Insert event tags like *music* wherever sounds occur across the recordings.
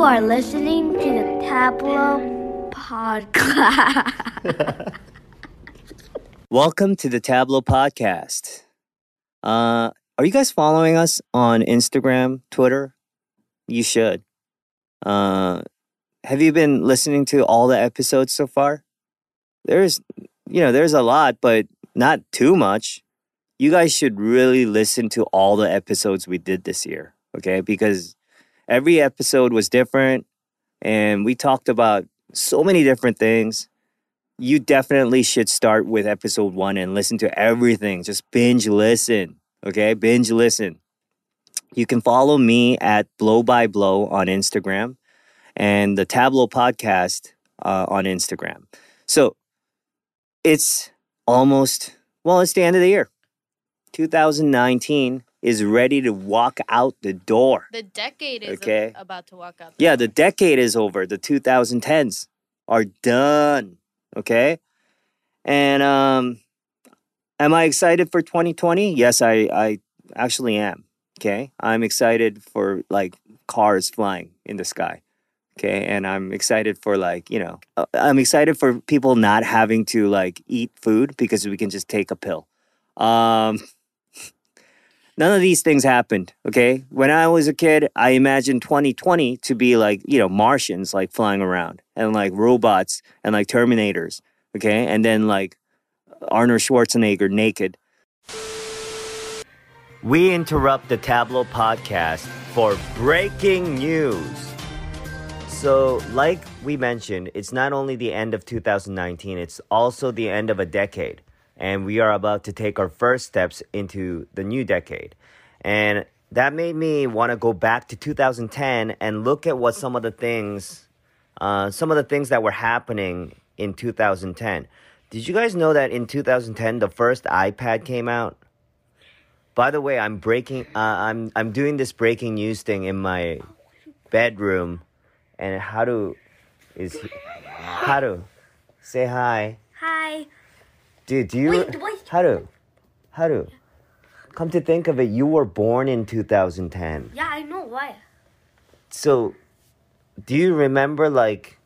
You are listening to the Tablo Podcast. *laughs* Welcome to the Tablo Podcast. Uh, are you guys following us on Instagram, Twitter? You should. Uh, have you been listening to all the episodes so far? There's, you know, there's a lot, but not too much. You guys should really listen to all the episodes we did this year, okay? Because every episode was different and we talked about so many different things. You definitely should start with episode one and listen to everything. Just binge listen Okay, binge listen. You can follow me at Blow by Blow on Instagram and the Tablo podcast uh, on Instagram. So it's almost, well, it's the end of the year. 2019 is ready to walk out the door. The decade is okay? about to walk out. yeah, door. the decade is over. The 2010s are done. Okay. And um, Am I excited for 2020? Yes, I, I actually am. Okay. I'm excited for like cars flying in the sky. Okay. And I'm excited for like, you know, uh, I'm excited for people not having to like eat food because we can just take a pill. Um, *laughs* none of these things happened. Okay. When I was a kid, I imagined 2020 to be like, you know, Martians like flying around and like robots and like Terminators. Okay. And then like Arnold Schwarzenegger naked. We interrupt the Tablo podcast for breaking news. So, like we mentioned, it's not only the end of 2019, it's also the end of a decade. And we are about to take our first steps into the new decade. And that made me want to go back to 2010 and look at what some of the things, uh, some of the things that were happening in 2010. Did you guys know that in 2010 the first iPad came out? By the way, I'm breaking. Uh, I'm I'm doing this breaking news thing in my bedroom, and how is how to say hi. Hi. Dude, do you wait, to how to come to think of it? You were born in 2010. Yeah, I know why. So, do you remember like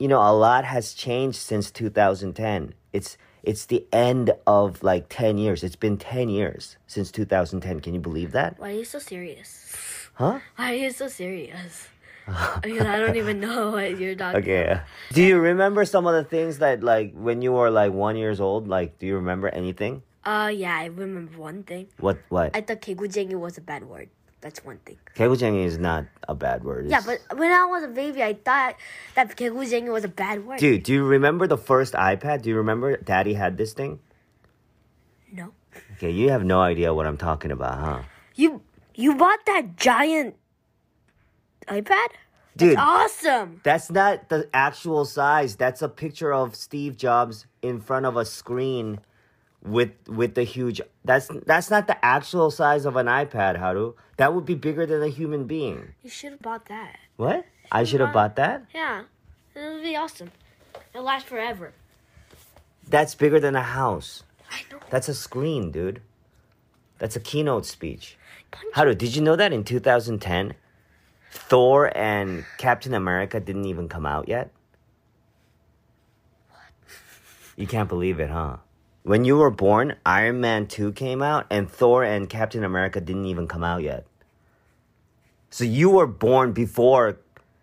you know, a lot has changed since 2010. It's it's the end of like 10 years. It's been 10 years since 2010. Can you believe that? Why are you so serious? Huh? Why are you so serious? *laughs* because I don't even know what you're talking okay. about. Do you remember some of the things that like when you were like 1 years old? Like do you remember anything? Uh yeah, I remember one thing. What what? I thought 개구쟁이 was a bad word. That's one thing. 개구쟁이 is not a bad word. Yeah, but when I was a baby, I thought that 개구쟁이 was a bad word. Dude, do you remember the first iPad? Do you remember Daddy had this thing? No. Okay, you have no idea what I'm talking about, huh? You you bought that giant iPad? Dude, That's awesome. That's not the actual size. That's a picture of Steve Jobs in front of a screen with with the huge that's that's not the actual size of an iPad, Haru. That would be bigger than a human being. You should have bought that. What? I should have bought that? Yeah. It would be awesome. It'll last forever. That's bigger than a house. I know. That's a screen, dude. That's a keynote speech. Haru, did you know that in 2010, Thor and Captain America didn't even come out yet? What? You can't believe it, huh? When you were born, Iron Man 2 came out, and Thor and Captain America didn't even come out yet. So you were born before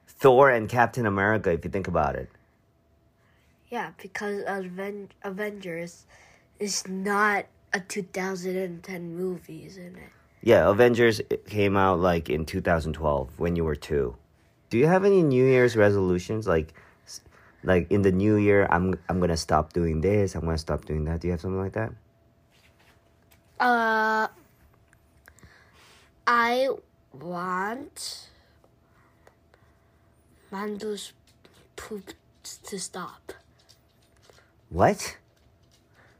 Thor and Captain America, if you think about it. Yeah, because Aven- Avengers is not a 2010 movie, isn't it? Yeah, Avengers came out like in 2012 when you were two. Do you have any New Year's resolutions? Like, like in the new year i'm i'm gonna stop doing this i'm gonna stop doing that do you have something like that uh I want Mandu's poop to stop. What?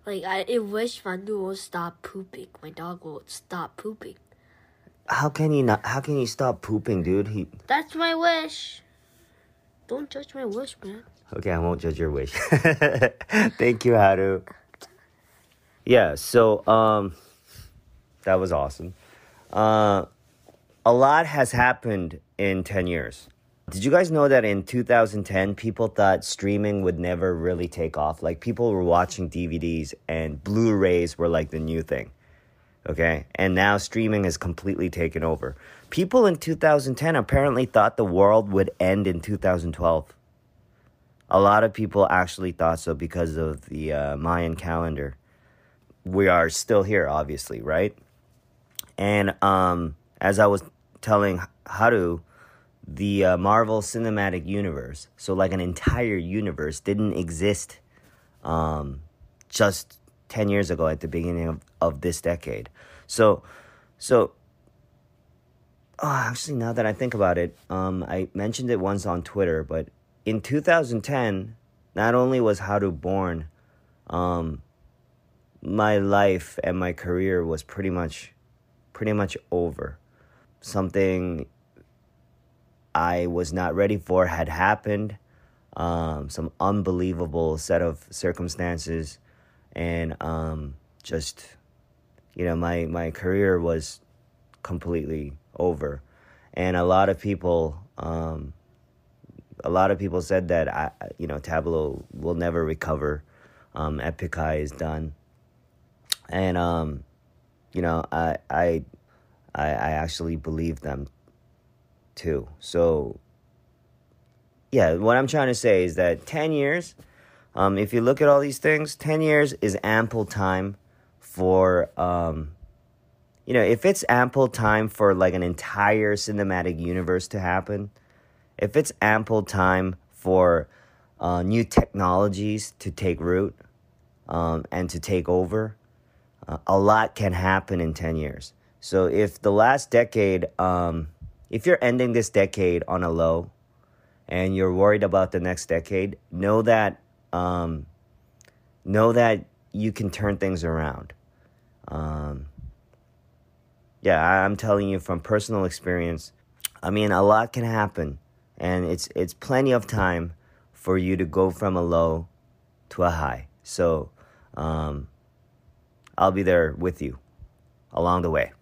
Like I, I wish Mandu will stop pooping. My dog will stop pooping. How can he not? How can he stop pooping, dude? He. That's my wish. Don't judge my wish, man. Okay, I won't judge your wish. *laughs* Thank you, Haru. Yeah. So, um, that was awesome. Uh, a lot has happened in ten years. Did you guys know that in 2010, people thought streaming would never really take off? Like, people were watching DVDs and Blu rays were like the new thing. Okay? And now streaming has completely taken over. People in 2010 apparently thought the world would end in 2012. A lot of people actually thought so because of the uh, Mayan calendar. We are still here, obviously, right? And um, as I was telling Haru, the uh, Marvel Cinematic Universe, so like an entire universe, didn't exist um, just 10 years ago at the beginning of, of this decade. So, so, oh, actually, now that I think about it, um, I mentioned it once on Twitter, but in 2010, not only was Haru born, um, my life and my career was pretty much, pretty much over. Something I was not ready for had happened. Um, some unbelievable set of circumstances, and um, just you know my my career was completely over, and a lot of people. Um, a lot of people said that I, you know, Tablo will never recover. Um, High is done, and um, you know, I, I, I, I actually believe them too. So, yeah, what I'm trying to say is that 10 years, um, if you look at all these things, 10 years is ample time for, um, you know, if it's ample time for like an entire cinematic universe to happen, if it's ample time for uh, new technologies to take root um, and to take over, uh, a lot can happen in 10 years. So if the last decade, um, if you're ending this decade on a low and you're worried about the next decade, know that um, know that you can turn things around. Um, yeah, I'm telling you from personal experience. I mean, a lot can happen, and it's it's plenty of time for you to go from a low to a high. So, um, I'll be there with you along the way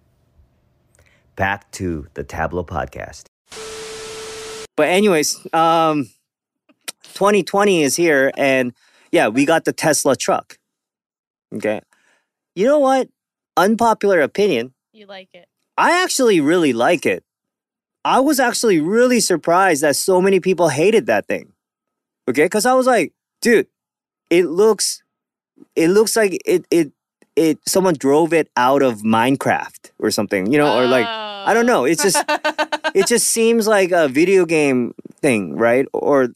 back to the Tablo podcast. But anyways, um 2020 is here and yeah, we got the Tesla truck. Okay. You know what? Unpopular opinion. You like it. I actually really like it. I was actually really surprised that so many people hated that thing. Okay? Cuz I was like, dude, it looks it looks like it it it someone drove it out of Minecraft or something, you know, or like I don't know. It's just it just *laughs* seems like a video game thing, right? Or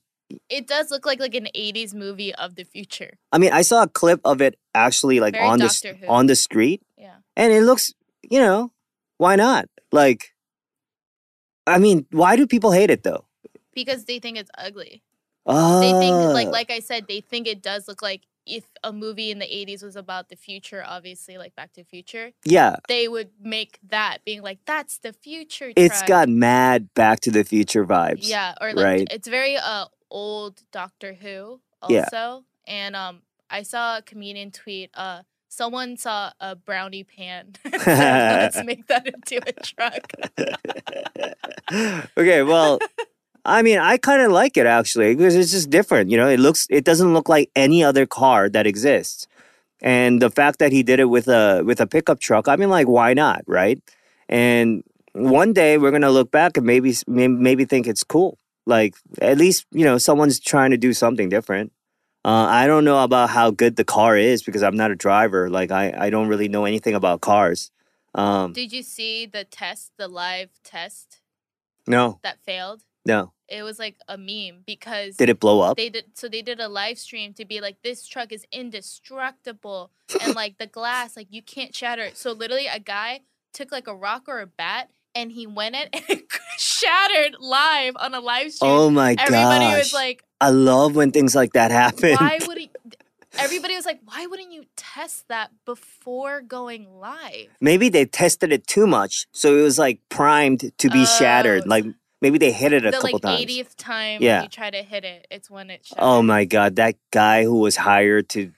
it does look like like an 80s movie of the future. I mean, I saw a clip of it actually like Very on Doctor the Who. on the street. Yeah. And it looks, you know, why not? Like I mean, why do people hate it though? Because they think it's ugly. Uh, they think like ah. like I said, they think it does look like if a movie in the 80s was about the future, obviously, like Back to the Future, yeah, they would make that being like, that's the future. It's got mad Back to the Future vibes. Yeah, or like, right? it's very uh old Doctor Who also. Yeah. And um, I saw a comedian tweet, uh, someone saw a brownie pan. *laughs* Let's *laughs* make that into a truck. okay, well. *laughs* I mean, I kind of like it actually because it's just different. You know, it looks, it doesn't look like any other car that exists. And the fact that he did it with a with a pickup truck, I mean, like, why not, right? And one day we're gonna look back and maybe maybe think it's cool. Like, at least you know someone's trying to do something different. Uh, I don't know about how good the car is because I'm not a driver. Like, I I don't really know anything about cars. Um, did you see the test, the live test? No. That failed. No it was like a meme because did it blow up? They did so they did a live stream to be like this truck is indestructible and *laughs* like the glass like you can't shatter it. So literally a guy took like a rock or a bat and he went it *laughs* and it shattered live on a live stream. Oh my god! Everybody gosh. was like, I love when things like that happen. why *laughs* would he? Everybody was like, why wouldn't you test that before going live? maybe they tested it too much, so it was like primed to be shattered. Oh. Like maybe they hit it a the couple like times. 80th time Yeah. you try to hit it, it's when it shattered. Oh my god, that guy who was hired to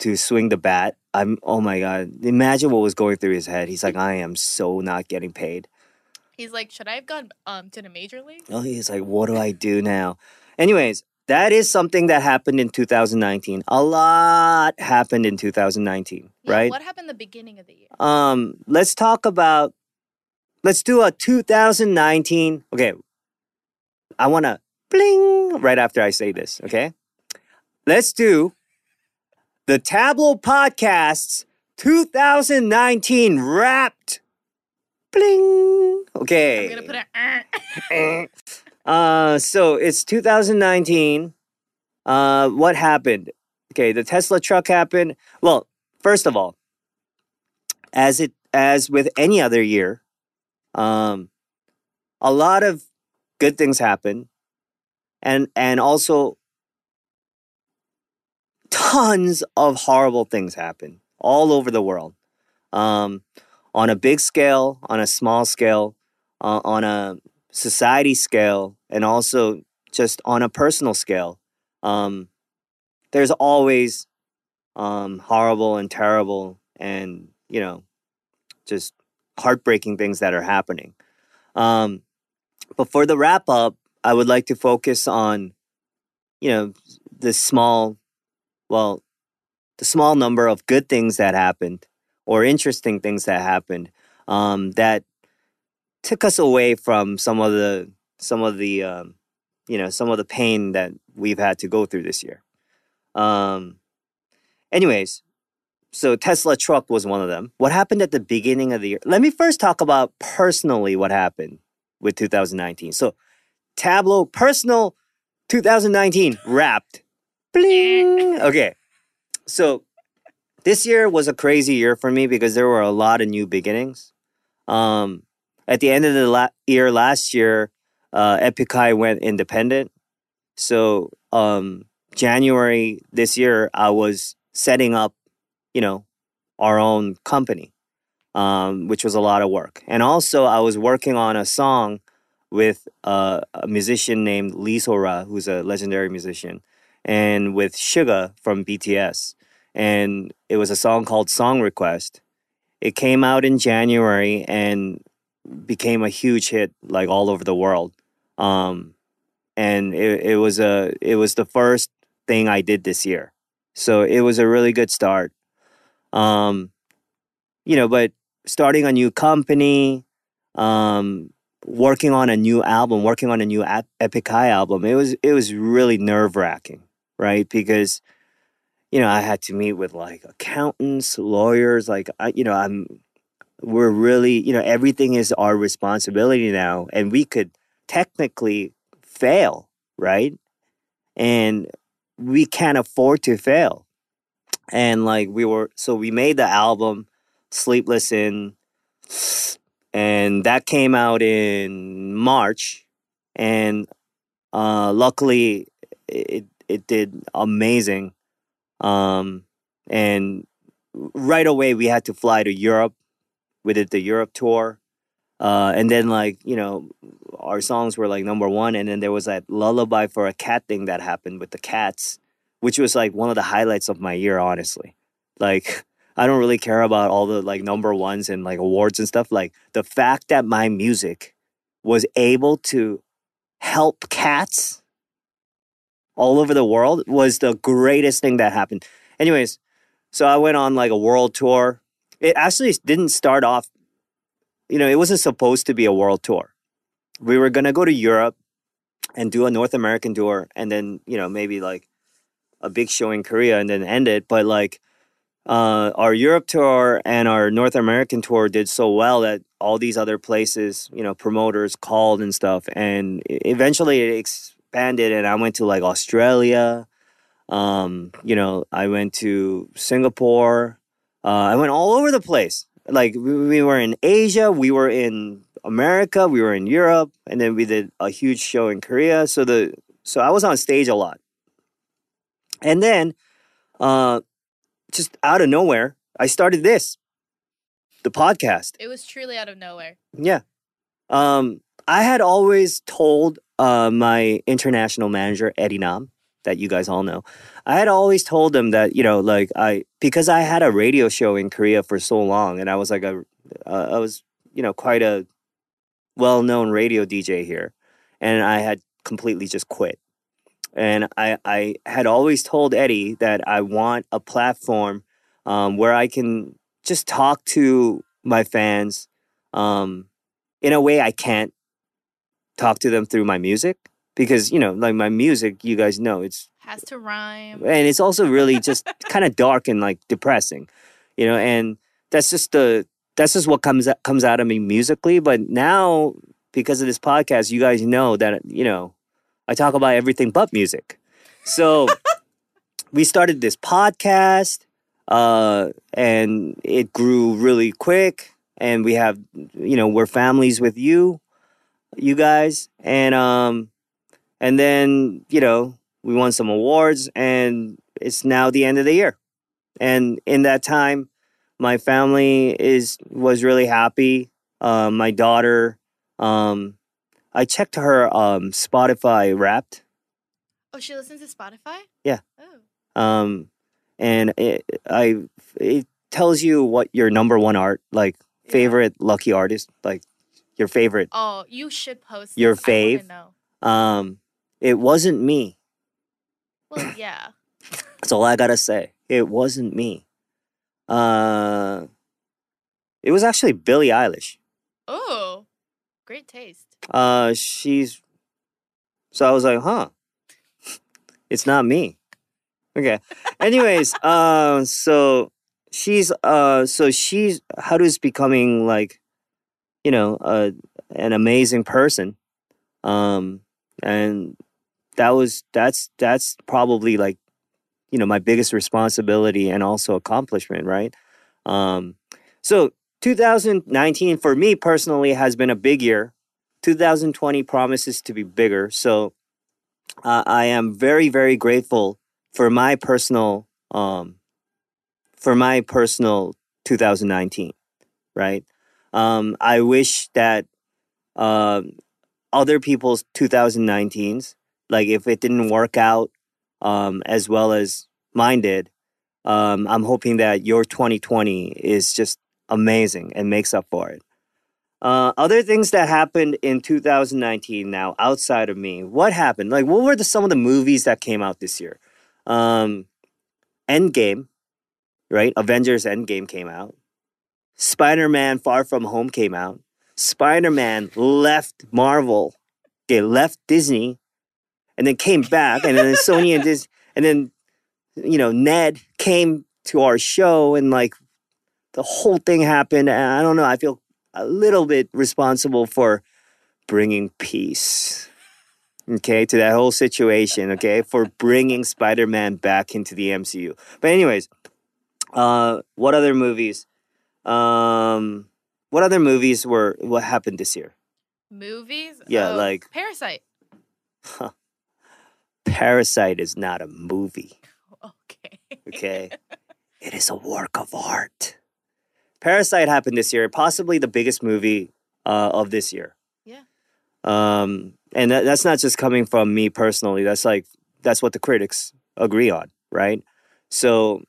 to swing the bat. I'm oh my god. Imagine what was going through his head. He's like, I am so not getting paid. He's like, should I have gone um to the major league? Oh, he's like, what do I do now? Anyways, that is something that happened in 2019. A lot happened in 2019, Yeah, right? What happened the beginning of the year? Um, let's talk about let's do a 2019. Okay. I want to bling right after I say this, okay? Let's do the Tablo Podcasts 2019 Wrapped. Bling. Okay. I'm gonna put a. uh, *laughs* so it's 2019. Uh, what happened? Okay, the Tesla truck happened. Well, first of all, as it as with any other year, um, a lot of good things happen, and and also tons of horrible things happen all over the world, um, on a big scale, on a small scale, uh, on a society scale, and also just on a personal scale. Um, there's always um, horrible and terrible and you know just heartbreaking things that are happening. Um, but for the wrap up, I would like to focus on you know the small, well, the small number of good things that happened or interesting things that happened um, that took us away from some of the some of the um, you know some of the pain that we've had to go through this year. Um, anyways, so Tesla truck was one of them. What happened at the beginning of the year? Let me first talk about personally what happened with 2019. So Tablo personal 2019 wrapped. Bling. Okay. So this year was a crazy year for me because there were a lot of new beginnings. Um, at the end of the la- year last year, uh, Epic High went independent. So um, January this year, I was setting up, you know, our own company, um, which was a lot of work. And also, I was working on a song with a musician named Lee Sora, who's a legendary musician, and with Suga from BTS. And it was a song called Song Request. It came out in January and became a huge hit, like all over the world. Um, and it, it was a it was the first thing I did this year, so it was a really good start. Um, you know, but starting a new company, um, working on a new album, working on a new Ep- Epic High album, it was it was really nerve wracking, right? Because you know I had to meet with like accountants, lawyers, like I, you know I'm we're really you know everything is our responsibility now, and we could technically fail, right? And we can't afford to fail. And like we were, so we made the album Sleepless In, and that came out in March. And uh, luckily, it it did amazing. Um, and right away, we had to fly to Europe. We did the Europe tour. Uh, and then like you know our songs were like number one and then there was that lullaby for a cat thing that happened with the cats which was like one of the highlights of my year honestly. Like i don't really care about all the like number ones and like awards and stuff. Like the fact that my music was able to help cats all over the world was the greatest thing that happened. Anyways so i went on like a world tour. It actually didn't start off you know, it wasn't supposed to be a world tour. We were gonna go to Europe and do a North American tour, and then you know maybe like a big show in Korea, and then end it. But like uh, our Europe tour and our North American tour did so well that all these other places, you know, promoters called and stuff, and eventually it expanded, and I went to like Australia. Um, you know, I went to Singapore. Uh, I went all over the place like we were in Asia, we were in America, we were in Europe, and then we did a huge show in Korea. So the so I was on stage a lot. And then uh just out of nowhere, I started this. The podcast. It was truly out of nowhere. Yeah. Um I had always told uh my international manager Eddie Nam that you guys all know. I had always told him that, you know, like I because I had a radio show in Korea for so long and I was like a uh, I was, you know, quite a well-known radio DJ here and I had completely just quit. And I I had always told Eddie that I want a platform um, where I can just talk to my fans um, in a way I can't talk to them through my music because you know like my music you guys know it's Has to rhyme. and it's also really just kind of dark and like depressing you know and that's just the that's just what comes comes out of me musically but now because of this podcast you guys know that you know i talk about everything but music. So *laughs* we started this podcast uh and it grew really quick and we have you know we're families with you you guys and um and then you know we won some awards and it's now the end of the year. And in that time my family is was really happy. Uh, my daughter um i checked her um spotify wrapped Oh, she listens to Spotify? Yeah. Oh. um and it i it tells you what your number one art like Yeah. favorite lucky artist like your favorite Oh, you should post Your this. I fave? know. um it wasn't me Well, yeah. *laughs* That's all I gotta say. It wasn't me. Uh, it was actually Billie Eilish. Oh, great taste. Uh, she's. So I was like, huh, it's not me. Okay. Anyways, *laughs* uh, so she's uh, so she's Haru's becoming like, you know, uh, an amazing person. Um, and that was that's that's probably like you know my biggest responsibility and also accomplishment right um so 2019 for me personally has been a big year 2020 promises to be bigger so uh, i am very very grateful for my personal um for my personal 2019 right um i wish that um other people's 2019s like if it didn't work out um, as well as mine did, um, I'm hoping that your 2020 is just amazing and makes up for it. Uh, other things that happened in 2019 now outside of me, what happened? Like, what were the, some of the movies that came out this year? Um, Endgame, right? Avengers Endgame came out. Spider Man Far From Home came out. Spider Man left Marvel, okay, left Disney, and then came back, and then Sony and Disney, and then you know Ned came to our show, and like the whole thing happened. And I don't know. I feel a little bit responsible for bringing peace, okay, to that whole situation, okay, for bringing Spider Man back into the MCU. But anyways, uh, what other movies? Um, what other movies were what happened this year? Movies? Yeah, Oh, like- Parasite. Parasite is not a movie. *laughs* Okay. Okay. *laughs* it is a work of art. Parasite happened this year, possibly the biggest movie uh, of this year. Yeah. Um, and that, that's not just coming from me personally. That's like that's what the critics agree on, right? So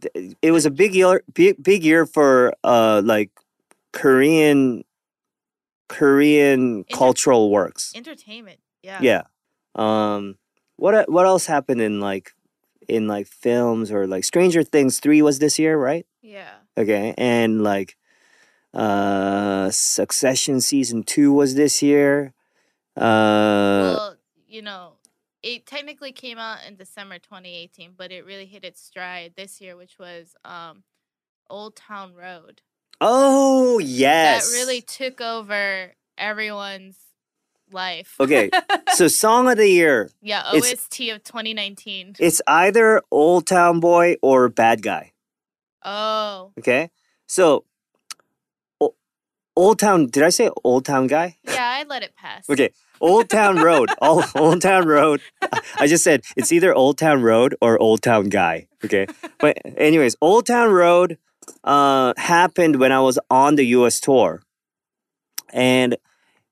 th- it was a big year, big, big year for uh, like Korean Korean Inter- cultural works. Entertainment. Yeah. Yeah. Um what what else happened in like in like films or like Stranger Things 3 was this year, right? Yeah. Okay. And like uh Succession season 2 was this year. Uh well, you know, it technically came out in December 2018, but it really hit its stride this year, which was um, Old Town Road. oh yes. That really took over everyone's life. Okay. *laughs* so song of the year. yeah, it's- OST of 2019. It's either Old Town Boy or Bad Guy. Oh, Okay. So, o- Old Town. Did I say Old Town guy? Yeah, I let it pass. Okay, Old Town Road. *laughs* All, Old Town Road. I just said it's either Old Town Road or Old Town Guy. Okay, but anyways, Old Town Road uh, happened when I was on the U.S. tour, and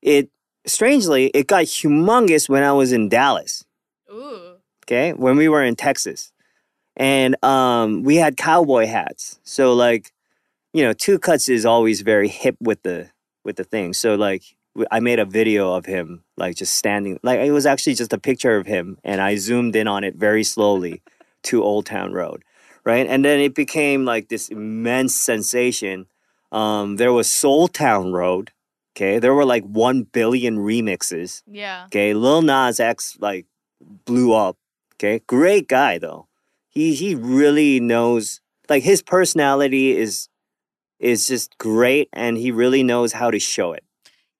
it strangely it got humongous when I was in Dallas. Ooh. Okay, when we were in Texas, and um, we had cowboy hats. So like, you know, Tukutz is always very hip with the with the thing. So like, I made a video of him like just standing. Like it was actually just a picture of him, and I zoomed in on it very slowly to Old Town Road, right? And then it became like this immense sensation. Um, there was Seoul Town Road. Okay, there were like one billion remixes. Yeah. Okay, Lil Nas X like blew up. Okay, great guy though. He he really knows like his personality is is just great, and he really knows how to show it.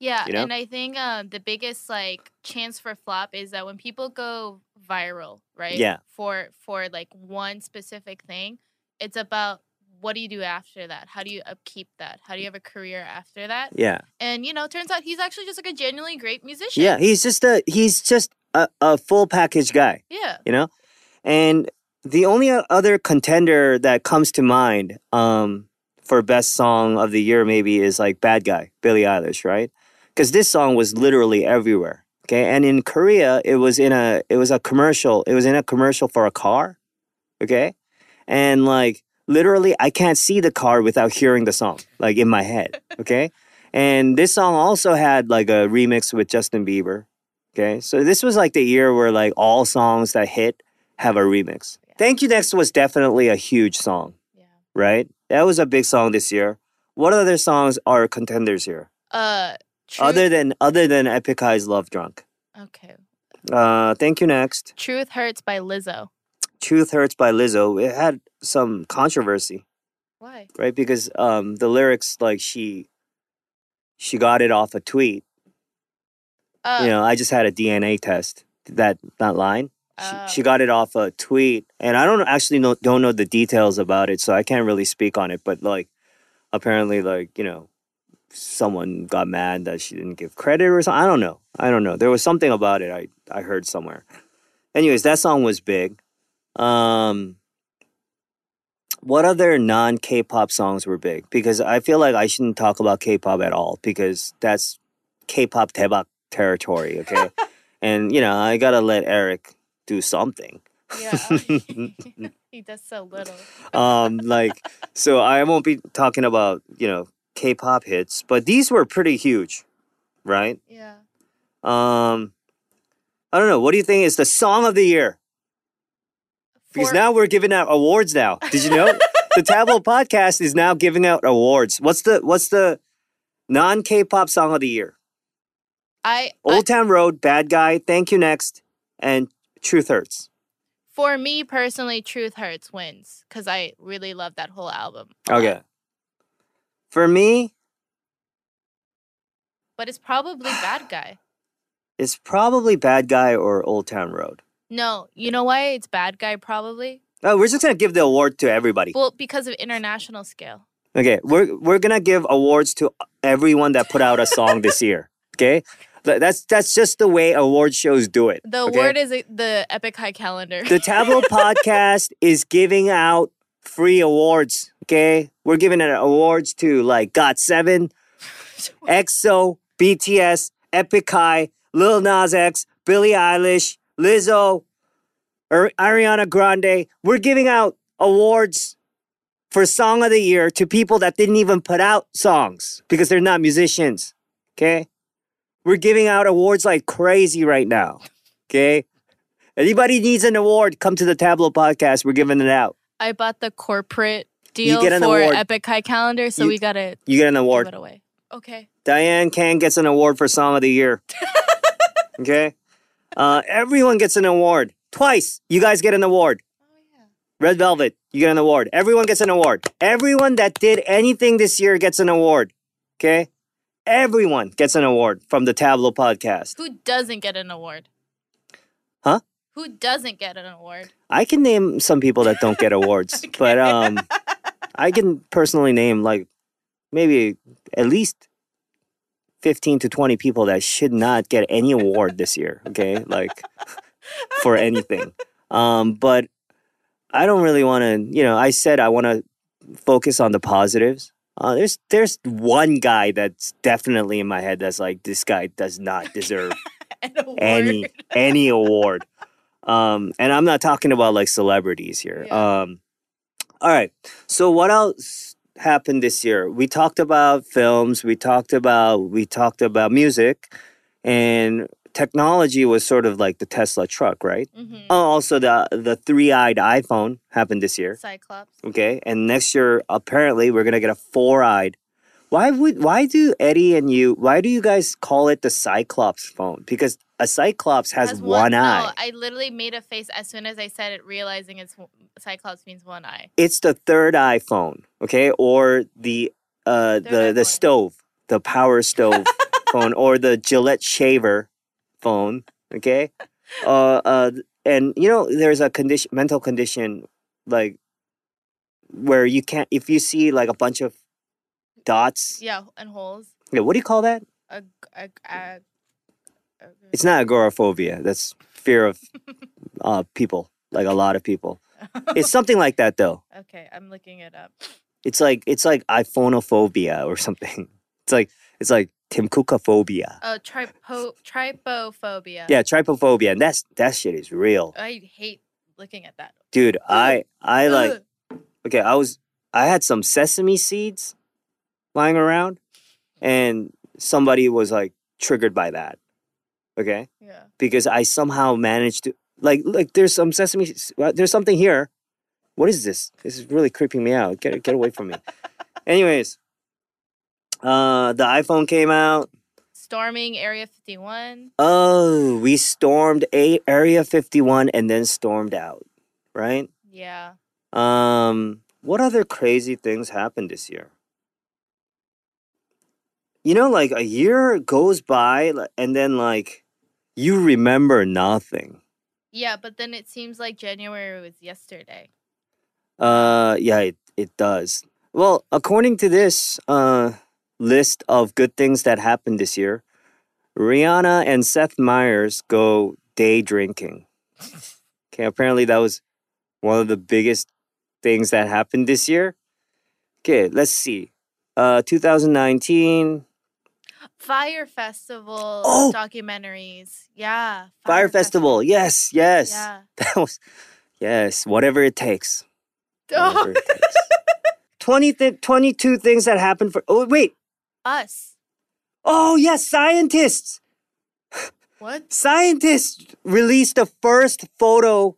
Yeah, You know? and I think uh, the biggest like chance for flop is that when people go viral, right? Yeah. For for like one specific thing, it's about what do you do after that? How do you upkeep that? How do you have a career after that? Yeah, And you know, turns out he's actually just like a genuinely great musician. yeah. He's just a he's just a, a full package guy. Yeah. you know and the only other contender that comes to mind um for best song of the year maybe is like bad guy billie eilish right? Because this song was literally everywhere okay? And in korea it was in a it was a commercial it was in a commercial for a car okay? And like literally i can't see the car without hearing the song like in my head *laughs* okay? And this song also had like a remix with justin bieber Okay, so this was like the year where like all songs that hit have a remix. Thank You Next was definitely a huge song, Yeah. right? That was a big song this year. What other songs are contenders here? Uh Truth, Other than other than Epic High's Love Drunk. Okay. Uh, Thank You Next. Truth Hurts by Lizzo. Truth Hurts by Lizzo. It had some controversy, Why? right? Because um the lyrics like she she got it off a tweet. Uh, you know, I just had a DNA test. That that line. She, she got it off a tweet and i don't actually know don't know the details about it so i can't really speak on it but like apparently like you know someone got mad that she didn't give credit or something i don't know i don't know there was something about it i i heard somewhere. Anyways that song was big. Um what other non k-pop songs were big? Because i feel like i shouldn't talk about k-pop at all because that's k-pop Daebak territory okay? *laughs* And you know i gotta let eric do something. Yeah. *laughs* *laughs* he does so little. um like so i won't be talking about you know k-pop hits but these were pretty huge right? Yeah. um i don't know. What do you think is the song of the year? Because For- now we're giving out awards now. Did you know? The tablo *laughs* podcast is now giving out awards. What's the what's the non k-pop song of the year? I, I old town road bad guy thank you next and truth hurts for me personally, Truth Hurts wins because I really love that whole album. okay for me But it's probably *sighs* Bad Guy. it's probably bad guy or old town road No, you know why it's Bad Guy probably? Oh, we're just gonna give the award to everybody. Well, because of international scale. Okay, we're we're gonna give awards to everyone that put out a song this year. Okay, *laughs* that's that's just the way award shows do it. The okay? award is the Epic High Calendar. the Tablo *laughs* Podcast is giving out free awards. Okay, we're giving out awards to like Got Seven, *laughs* EXO, BTS, Epic High, Lil Nas X, Billie Eilish, Lizzo, Ar- Ariana Grande. We're giving out awards for Song of the Year to people that didn't even put out songs because they're not musicians. Okay? We're giving out awards like crazy right now. Okay? Anybody needs an award, come to the Tablo podcast. We're giving it out. I bought the corporate deal for award. Epic High Calendar, so You- we gotta You get an award. give it away. Okay. Diane Can gets an award for Song of the Year. *laughs* okay? Uh, everyone gets an award. Twice. You guys get an award. Oh yeah. Red Velvet, you get an award. Everyone gets an award. Everyone that did anything this year gets an award. Okay? Everyone gets an award from the Tablo podcast. Who doesn't get an award? Huh? Who doesn't get an award? I can name some people that don't get awards, *laughs* but um I can personally name like maybe at least 15 to 20 people that should not get any award this year, okay? Like for anything. Um, but I don't really want to, you know, I said I want to focus on the positives. Uh, there's there's one guy that's definitely in my head that's like this guy does not deserve *laughs* An any any award. Um, and I'm not talking about like celebrities here. Yeah. Um, all right. So what else happened this year? We talked about films. We talked about we talked about music, and technology was sort of like the Tesla truck, right? Mhm. Oh, also the the three eyed iPhone happened this year. Cyclops. Okay, and next year apparently we're gonna get a four eyed. Why would why do Eddie and you why do you guys call it the Cyclops phone? Because a Cyclops has, one, eye. No, I literally made a face as soon as I said it, realizing it's Cyclops means one eye. It's the third iPhone, okay, or the uh Third the the phone. stove, the power stove *laughs* phone, or the Gillette shaver phone, okay. Uh uh, and you know there's a condition, mental condition, like where you can't if you see like a bunch of dots. Yeah, and holes. Yeah, what do you call that? A, a, a, It's not agoraphobia. That's fear of *laughs* uh, people, like a lot of people. It's *laughs* something like that, though. okay, I'm looking it up. It's like it's like iphonophobia or something. *laughs* It's like it's like timkukaphobia. Oh, tripo, trypophobia. Yeah, trypophobia, and that's that shit is real, I hate looking at that. dude. I I like okay. I was I had some sesame seeds lying around, and somebody was like triggered by that. Okay. Yeah. because I somehow managed to like like there's some sesame there's something here. What is this? This is really creeping me out. Get get away from me. *laughs* Anyways, uh the iPhone came out. Storming Area 51. Oh, we stormed a Area 51 and then stormed out, right? Yeah. Um what other crazy things happened this year? You know like a year goes by and then like you remember nothing. Yeah, but then it seems like January was yesterday. Uh, yeah, it, it does. Well, according to this uh list of good things that happened this year, Rihanna and Seth Meyers go day drinking. Okay, apparently that was one of the biggest things that happened this year. Okay, let's see. Uh, 2019 Fyre Festival Oh! documentaries. Yeah. Fyre Festival. Yes, yes. Yeah. *laughs* That was yes. Whatever it takes. *laughs* Whatever it takes. *laughs* 20 th- 22 things that happened for. Oh wait. Us. Oh yes, scientists. What? Scientists released the first photo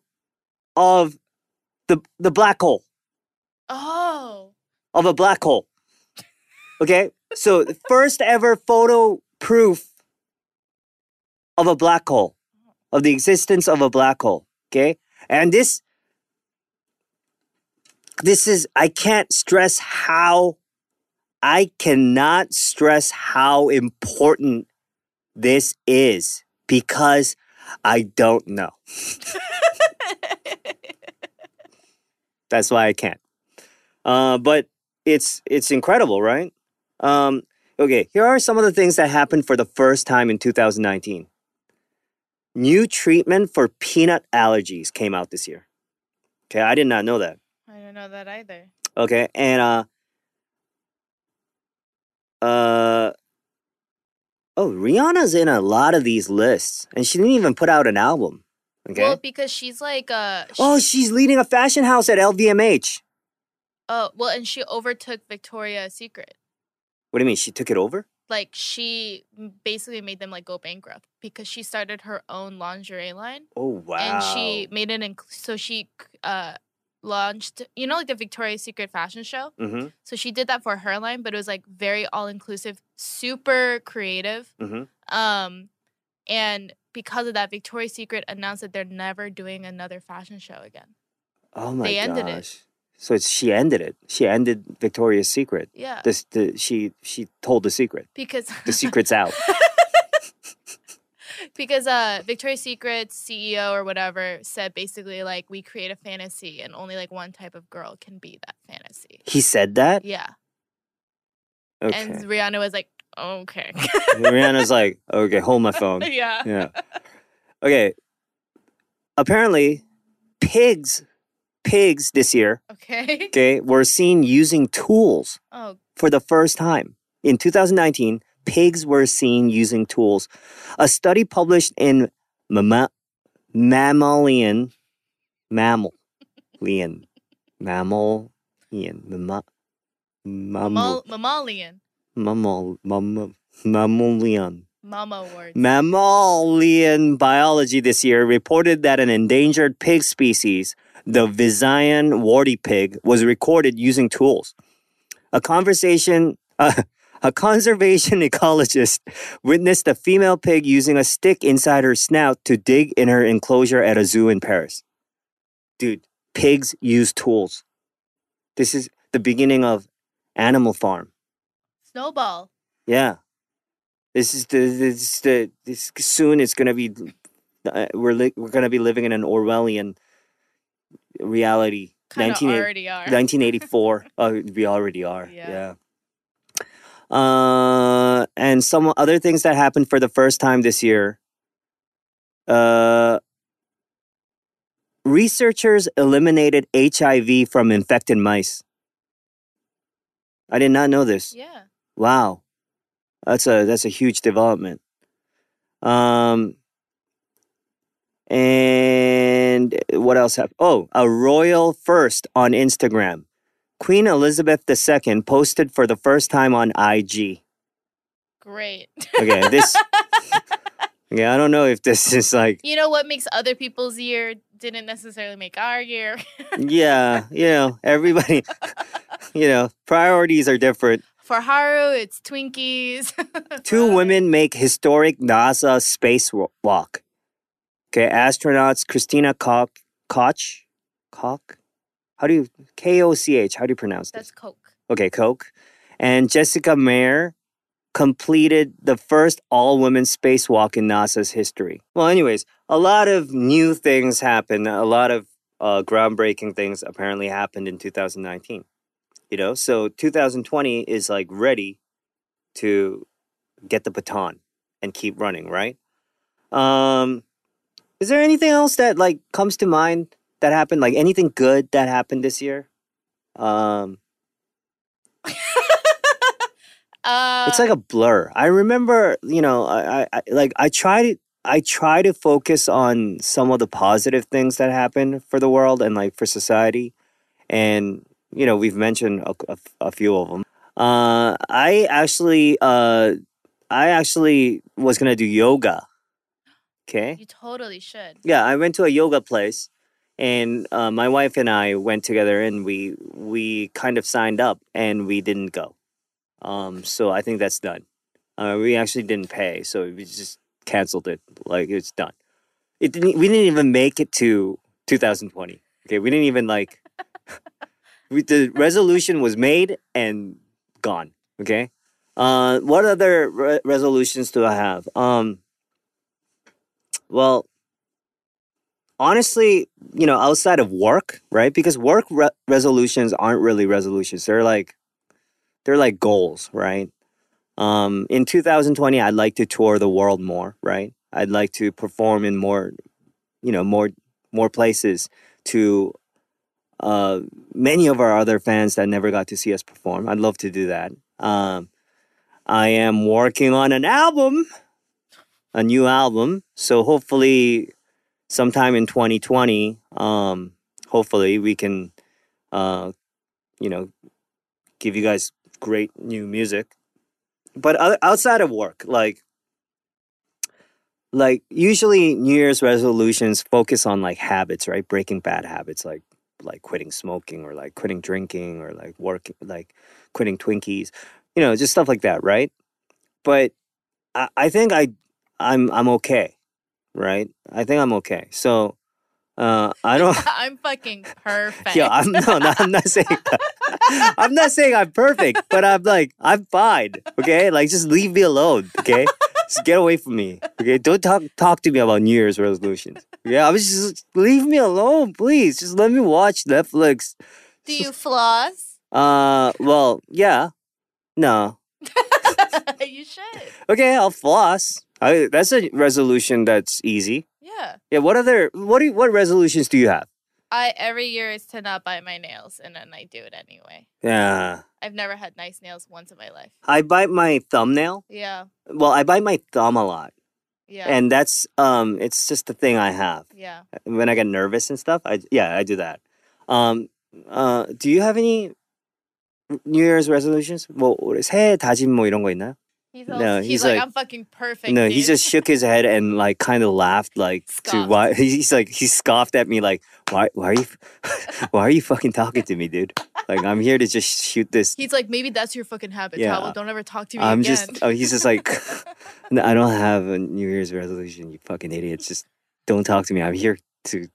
of the the black hole Oh. of a black hole. Okay, so the first ever photo proof of a black hole, of the existence of a black hole. Okay, and this this is I can't stress how I cannot stress how important this is because I don't know. *laughs* That's why I can't. Uh, but it's it's incredible, right? Um, okay, here are some of the things that happened for the first time in 2019. New treatment for peanut allergies came out this year. Okay, I did not know that. I don't know that either. Okay, and uh, uh, oh, Rihanna's in a lot of these lists, and she didn't even put out an album. Okay. Well, because she's like uh sh- oh, she's leading a fashion house at LVMH. oh well and she overtook Victoria's Secret. What do you mean? She took it over? Like she basically made them like go bankrupt because she started her own lingerie line Oh wow! and she made it inc- so she uh launched you know like the Victoria's Secret fashion show. Mm-hmm. So she did that for her line, but it was like very all inclusive, super creative. Mhm. Um, and because of that, Victoria's Secret announced that they're never doing another fashion show again. Oh my They ended it. So it's, she ended it. She ended Victoria's Secret. Yeah, This the she she told the secret. because The secret's out. *laughs* *laughs* because uh Victoria's Secret's CEO or whatever said basically like we create a fantasy and only like one type of girl can be that fantasy. he said that. Yeah. And Rihanna was like, okay. *laughs* Rihanna's like, okay, hold my phone. *laughs* yeah. Yeah. Okay. Apparently, pigs, pigs this year, Okay. okay, were seen using tools Oh, for the first time. In 2019, pigs were seen using tools. A study published in Mamma- Mammalian, Mammalian, Mammalian, Mamma- Mammal, mammalian. mammal, mammal, mammalian. Mama words. Mammalian biology this year reported that an endangered pig species, the Visayan warty pig, was recorded using tools. A conversation, *laughs* uh, a conservation *laughs* ecologist witnessed a female pig using a stick inside her snout to dig in her enclosure at a zoo in Paris. Dude, pigs use tools. This is the beginning of Animal Farm. Snowball. Yeah. This is the this is the this soon it's gonna be uh, we're li- we're gonna be living in an Orwellian reality. Kind of 19 already are. *laughs* 1984. oh, we already are. Yeah. Yeah. Uh, and some other things that happened for the first time this year. Uh, researchers eliminated HIV from infected mice. I did not know this. yeah. Wow. That's a that's a huge development. Um and what else happened? Oh, a royal first on Instagram. Queen Elizabeth II posted for the first time on IG. Great. Okay, this *laughs* Yeah, I don't know if this is like you know what makes other people's year didn't necessarily make our year. *laughs* yeah, you know, everybody *laughs* you know, priorities are different. For Haru, it's Twinkies. Two women make historic NASA spacewalk. Okay, astronauts Christina Koch, Koch, Koch. How do you K O C H? How do you pronounce That's? Coke. Okay, Coke. and Jessica Meir completed the first all-women spacewalk in NASA's history. Well, anyways, a lot of new things happened. A lot of uh, groundbreaking things apparently happened in 2019. You know, so 2020 is like ready to get the baton and keep running, right? Um, is there anything else that like comes to mind that happened? Like anything good that happened this year? Um, *laughs* Uh, it's like a blur. I remember, you know, I, I, like I try to I try to focus on some of the positive things that happen for the world and like for society, and you know we've mentioned a, a, a few of them. Uh, I actually, uh, I actually was gonna do yoga. Okay. you totally should. Yeah, I went to a yoga place, and uh, my wife and I went together, and we we kind of signed up, and we didn't go. Um, so I think that's done. Uh, we actually didn't pay, so we just canceled it. Like it's done. It didn't. We didn't even make it to 2020. Okay, we didn't even like. *laughs* we, the resolution was made and gone. Okay. Uh, what other re- resolutions do I have? Um. Well, honestly, you know, outside of work, right? Because work re- resolutions aren't really resolutions. They're like they're like goals, right? Um, in 2020, I'd like to tour the world more, right? I'd like to perform in more, you know, more more places to uh, many of our other fans that never got to see us perform. I'd love to do that. Um, I am working on an album, a new album. So hopefully, sometime in 2020, um, hopefully we can, uh, you know, give you guys great new music. But outside of work, like, like usually New Year's resolutions focus on like habits, right? Breaking bad habits, like like quitting smoking or like quitting drinking or like working, like quitting Twinkies, you know, just stuff like that, right? But I, I think I I'm I'm okay, right? I think I'm okay. So uh, I don't. *laughs* I'm fucking perfect. *laughs* Yeah, I'm no, no, I'm not saying *laughs* I'm not saying I'm perfect, but I'm like I'm fine. Okay, like just leave me alone. Okay, just get away from me. Okay, don't talk talk to me about New Year's resolutions. Yeah, I was just leave me alone, please. Just let me watch Netflix. Do you floss? Uh, well, yeah, no, you should. Okay, I'll floss. I, that's a resolution that's easy. Yeah. Yeah. What other what do you, what resolutions do you have? I every year is to not bite my nails, and then I do it anyway. Yeah. I've never had nice nails once in my life. I bite my thumbnail. Yeah. Well, I bite my thumb a lot, Yeah. and that's um, it's just the thing I have. yeah. when I get nervous and stuff, I yeah, I do that. Um, uh, do you have any New Year's resolutions? 뭐 새해 다짐 뭐 이런 거 있나요? He's, all, No, he's, he's like, like- I'm fucking perfect. no, he just shook his head and like kind of laughed, like to why *laughs* he's like he scoffed at me, like why why are you *laughs* why are you fucking talking to me, dude? Like I'm here to just shoot this. He's like, maybe that's your fucking habit, Yeah. Towel. Uh, don't ever talk to me I'm again. just oh, he's just like *laughs* "No, I don't have a New Year's resolution, you fucking idiots. Just don't talk to me. I'm here to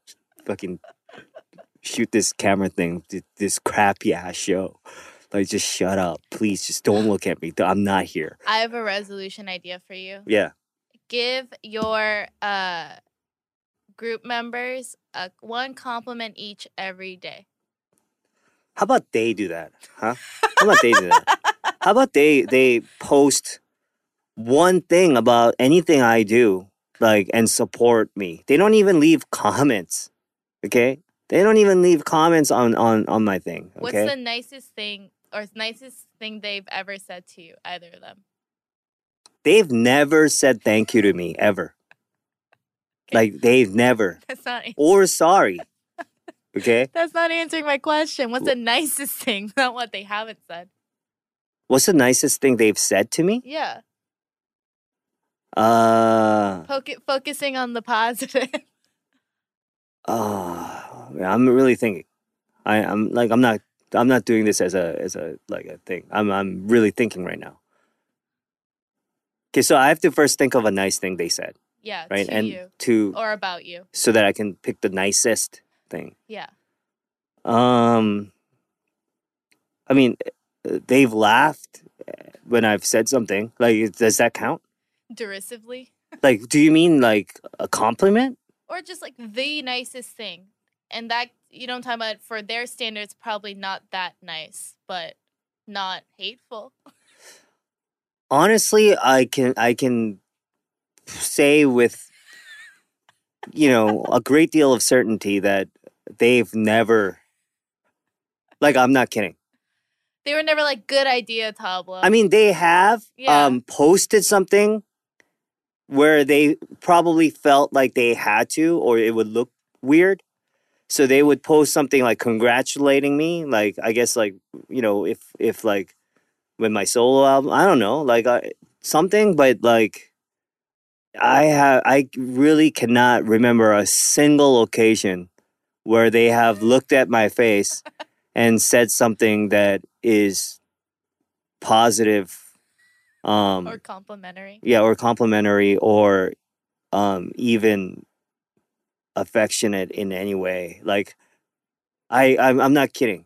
fucking shoot this camera thing, this crappy ass show. Like just shut up, please. Just don't look at me. I'm not here. I have a resolution idea for you. Yeah. Give your uh group members a one compliment each every day. How about they do that? Huh? How about they do that? How about they they post one thing about anything I do, like and support me. They don't even leave comments. Okay? They don't even leave comments on on on my thing. What's the nicest thing or the nicest thing they've ever said to you, either of them? They've never said thank you to me ever. *laughs* Like they've never That's not or sorry. Okay? *laughs* that's not answering my question. What's the nicest thing? *laughs* Not what they haven't said. What's the nicest thing they've said to me? Yeah. Uh Poc- focusing on the positive. Oh, yeah, I'm really thinking. I, I'm like I'm not I'm not doing this as a as a like a thing. I'm I'm really thinking right now. Okay, so I have to first think of a nice thing they said, yeah, right? and you to or about you. so that I can pick the nicest thing. Yeah. Um I mean, they've laughed when I've said something. Like does that count? Derisively. Like do you mean like a compliment? Or just like the nicest thing. And that you know I'm talking about for their standards probably not that nice, but not hateful. honestly i can i can say with you know a great deal of certainty that they've never like i'm not kidding They were never like good idea, Tablo. i mean they have Yeah. um posted something where they probably felt like they had to or it would look weird so they would post something like congratulating me like i guess like you know if if like with my solo album i don't know like I, something but like i have i really cannot remember a single occasion where they have looked at my face and said something that is positive um or complimentary. yeah or complimentary or um even affectionate in any way like i i'm, I'm not kidding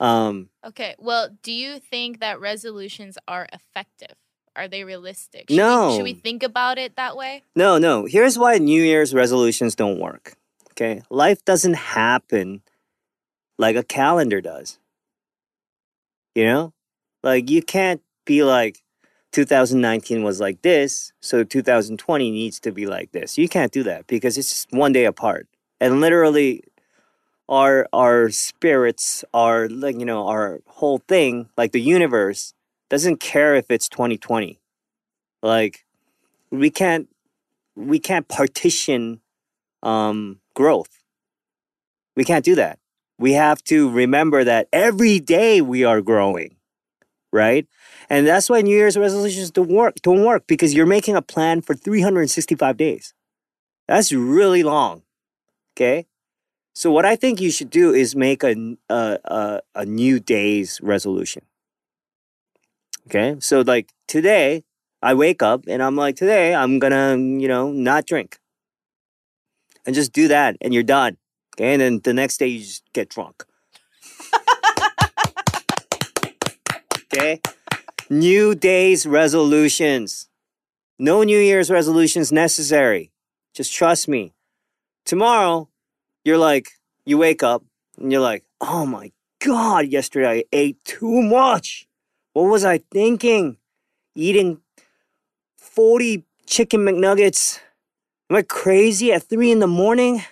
um Okay. Well, do you think that resolutions are effective? Are they realistic? No. We, should we think about it that way? no no here's why new year's resolutions don't work okay life doesn't happen like a calendar does you know like you can't be like 2019 was like this so 2020 needs to be like this. You can't do that because it's just one day apart. And literally our our spirits our like you know our whole thing like the universe doesn't care if it's 2020 like we can't we can't partition um growth. We can't do that. We have to remember that every day we are growing right? And that's why new year's resolutions don't work don't work because you're making a plan for 365 days. That's really long okay? So what i think you should do is make a a a new day's resolution okay? So like today i wake up and i'm like today i'm gonna you know not drink. And just do that and you're done okay? And then the next day you just get drunk okay new day's resolutions no new year's resolutions necessary just trust me tomorrow you're like you wake up and you're like oh my god yesterday i ate too much what was i thinking eating 40 chicken McNuggets. Am I crazy at three in the morning?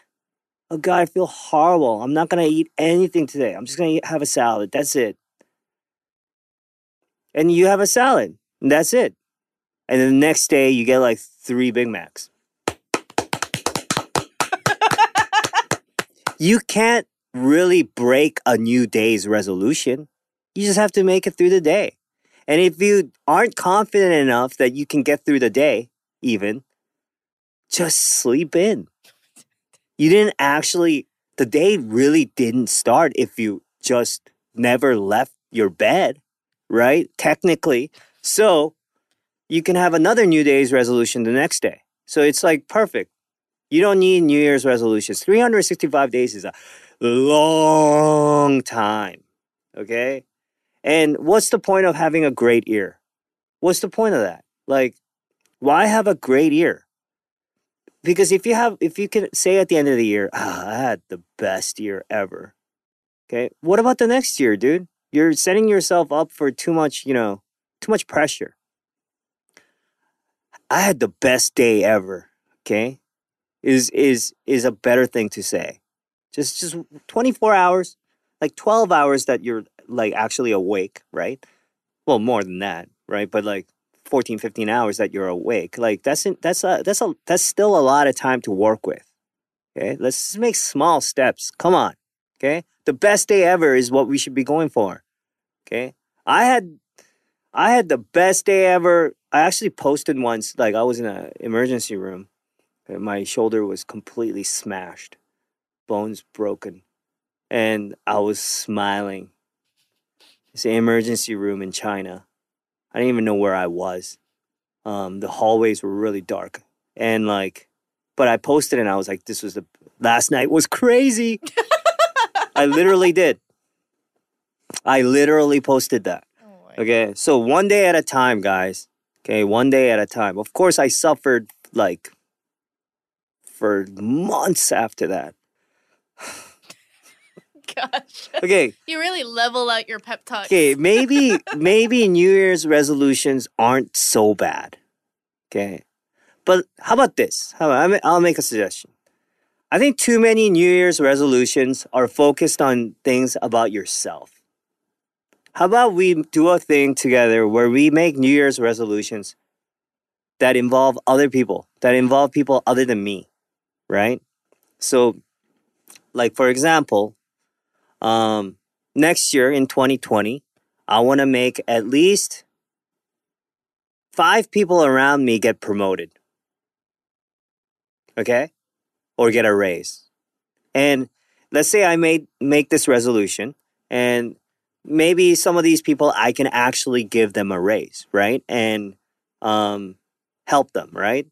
Oh God, I feel horrible. I'm not gonna eat anything today. I'm just gonna have a salad. That's it. And you have a salad. And that's it. And then the next day you get like three Big Macs. *laughs* you can't really break a new day's resolution. You just have to make it through the day. And if you aren't confident enough that you can get through the day, even, just sleep in. You didn't actually, the day really didn't start if you just never left your bed, right? Technically. So you can have another New Day's resolution the next day. So it's like perfect. You don't need New Year's resolutions. 365 days is a long time. Okay? And what's the point of having a great year? What's the point of that? Like, why have a great year? Because if you have, if you can say at the end of the year, ah, I had the best year ever. Okay. What about the next year, dude? You're setting yourself up for too much, you know, too much pressure. I had the best day ever. Okay. Is, is, is a better thing to say. Just, just 24 hours, like 12 hours that you're like actually awake, right? Well, more than that, right? But like 14, 15 hours that you're awake, like that's that's a, that's a that's still a lot of time to work with. Okay, let's just make small steps. Come on, okay. The best day ever is what we should be going for. Okay, I had I had the best day ever. I actually posted once, like I was in an emergency room. My shoulder was completely smashed, bones broken, and I was smiling it's an emergency room in China. I didn't even know where I was. Um, the hallways were really dark. And like, but I posted and I was like, this was the last night was crazy. *laughs* I literally *laughs* did. I literally posted that. Oh okay. So one day at a time, guys. Okay. One day at a time. Of course, I suffered like for months after that. *laughs* gosh. Okay. You really level out your pep talk. Okay, maybe maybe New Year's resolutions aren't so bad. Okay. But how about this? How about, I'll make a suggestion. I think too many New Year's resolutions are focused on things about yourself. How about we do a thing together where we make New Year's resolutions that involve other people, that involve people other than me, right? So, like for example, um, next year in 2020, I want to make at least five people around me get promoted. Okay? Or get a raise. And let's say I made make this resolution and maybe some of these people I can actually give them a raise, right? And um help them, right?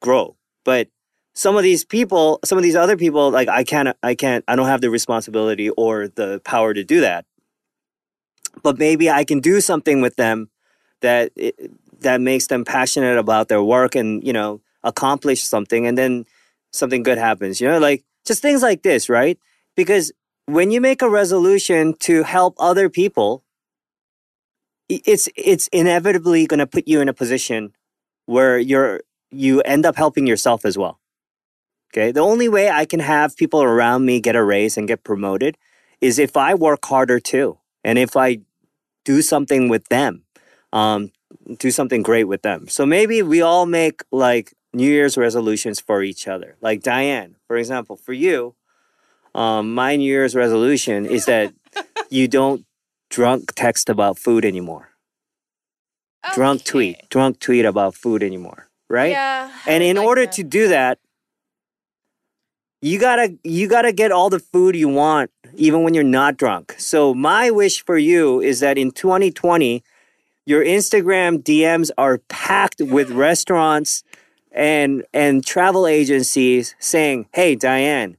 Grow. But some of these people, some of these other people, like I can't, I can't, I don't have the responsibility or the power to do that. But maybe I can do something with them that that makes them passionate about their work and you know accomplish something, and then something good happens. You know, like just things like this, right? Because when you make a resolution to help other people, it's it's inevitably going to put you in a position where you're you end up helping yourself as well. Okay. The only way I can have people around me get a raise and get promoted is if I work harder too. And if I do something with them, um, do something great with them. So maybe we all make like New Year's resolutions for each other. Like Diane, for example, for you, um, my New Year's resolution is that *laughs* you don't drunk text about food anymore. Okay. Drunk tweet, drunk tweet about food anymore, right? Yeah. And in like order that. to do that, you gotta you gotta get all the food you want even when you're not drunk so my wish for you is that in 2020 your instagram dms are packed with *laughs* restaurants and and travel agencies saying hey diane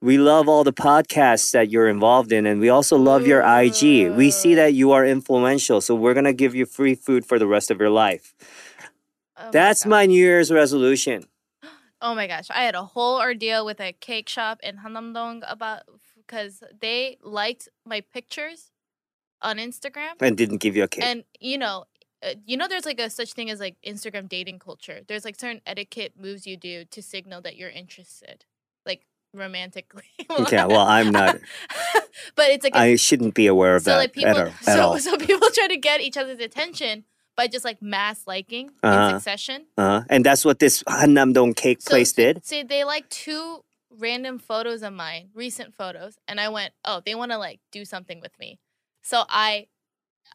we love all the podcasts that you're involved in and we also love your ig we see mm. that you are influential so we're gonna give you free food for the rest of your life. Oh that's God. my new year's resolution. *gasps* Oh my gosh, I had a whole ordeal with a cake shop in Hannamdong about because they liked my pictures on Instagram, and didn't give you a cake. and you know, uh, you know there's like a such thing as like Instagram dating culture. There's like certain etiquette moves you do to signal that you're interested, like romantically. *laughs* Yeah, well, I'm not. *laughs* but it's like a, I shouldn't be aware of so that like people at, at so all. so people try to get each other's attention by just like mass liking Uh-huh. in succession. Uh, huh. and that's what this Hannamdong cake So, place did. See, they like two random photos of mine, recent photos, and I went, "Oh, they want to like do something with me." So I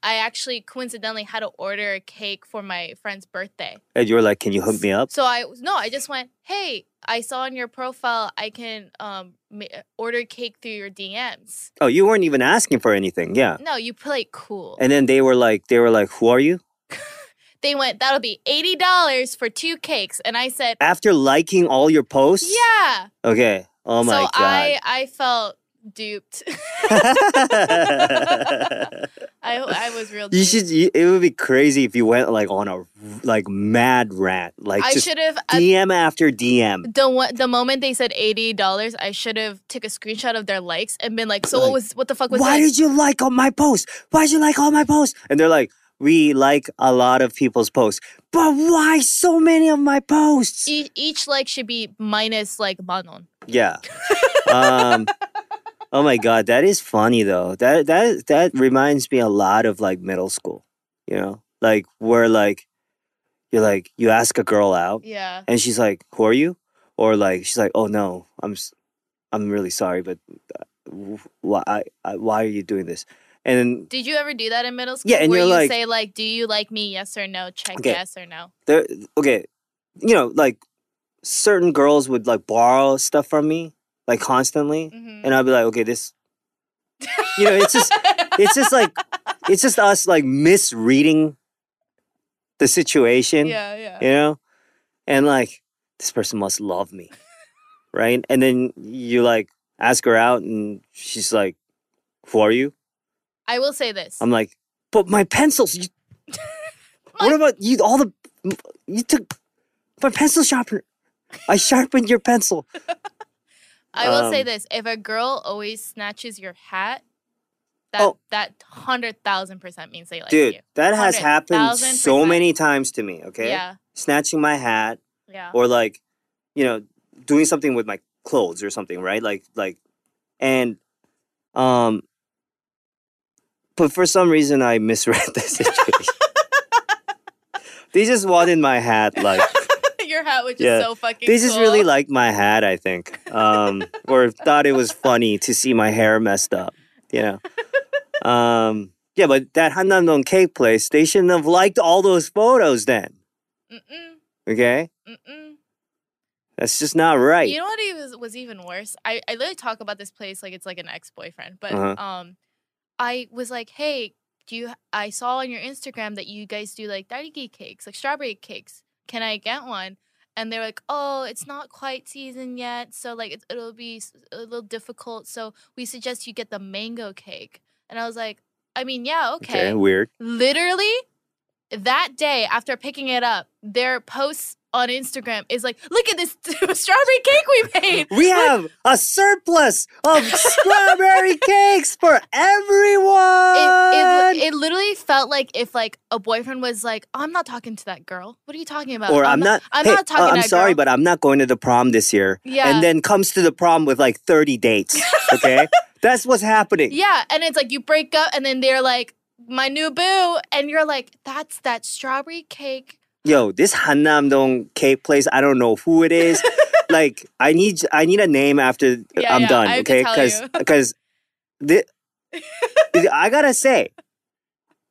I actually coincidentally had to order a cake for my friend's birthday. And you were like, "Can you hook me up?" So I no, I just went, "Hey, I saw on your profile I can um ma- order cake through your DMs." Oh, you weren't even asking for anything. Yeah. No, you play cool. And then they were like, they were like, "Who are you?" *laughs* they went, "That'll be $80 for two cakes." And I said, After liking all your posts. "Yeah." Okay. Oh my so god. I I felt duped. *laughs* I *laughs* I was real. you duped. should. You, it would be crazy if you went like on a like mad rant, like I should have. DM after DM. The the moment they said eighty dollars, I should have took a screenshot of their likes and been like, "So what was what the fuck was Why that?" did you like all my posts? Why did you like all my posts? And they're like, we like a lot of people's posts, but why so many of my posts? each, each like should be minus like manon. Yeah. um. Oh my god, that is funny though. That that that reminds me a lot of like middle school. You know, like where like you're like you ask a girl out Yeah. and she's like, "Who are you?" Or like she's like, "Oh no, I'm I'm really sorry, but uh, why I, I, why are you doing this?" And then Did you ever do that in middle school? Yeah, and where you're you like- say like, "Do you like me? Yes or no?" Check Okay. yes or no. there, okay, you know, like certain girls would like borrow stuff from me like constantly, Mhm. and I'd be like, "Okay, this," you know, it's just it's just like *laughs* it's just us like misreading the situation. yeah, yeah. you know and like this person must love me right and then you like ask her out and she's like who are you I will say this. i'm like but my pencils you, *laughs* what about you all the you took my pencil sharpener i sharpened your pencil I will say um, this: if a girl always snatches your hat, that Oh. that hundred thousand percent means they like dude you. that has happened so many times to me okay Yeah, snatching my hat yeah. or like you know doing something with my clothes or something right like like and um but for some reason i misread the *laughs* situation *laughs* they just wanted my hat like your hat just Yeah. so fucking. they just really liked my hat i think um *laughs* or thought it was funny to see my hair messed up you know um yeah but that hannamdong cake place they shouldn't have liked all those photos then Mm-mm, okay mm-mm. that's just not right You know what was was even worse? I I literally talk about this place like it's like an ex boyfriend, but Uh-huh. um, I was like, hey, do you? I saw on your Instagram that you guys do like darigi cakes, like strawberry cakes. Can I get one? And they're like, oh, it's not quite season yet, so like it's, it'll be a little difficult. So we suggest you get the mango cake. And I was like, I mean, yeah, okay weird literally that day after picking it up, their posts on Instagram is like, look at this *laughs* strawberry cake we made. We have a surplus of *laughs* strawberry cakes for everyone. It, it, it literally felt like if like a boyfriend was like, oh, I'm not talking to that girl. What are you talking about? or I'm not. I'm hey, not talking uh, I'm sorry, girl. but I'm not going to the prom this year. Yeah. And then comes to the prom with like 30 dates. *laughs* Okay, that's what's happening. Yeah, and it's like you break up and then they're like, my new boo, and you're like, that's that strawberry cake. Yo, this Hannamdong cake place. I don't know who it is. *laughs* like, I need I need a name after Yeah, I'm yeah, done. I okay, because you. *laughs* because I gotta say,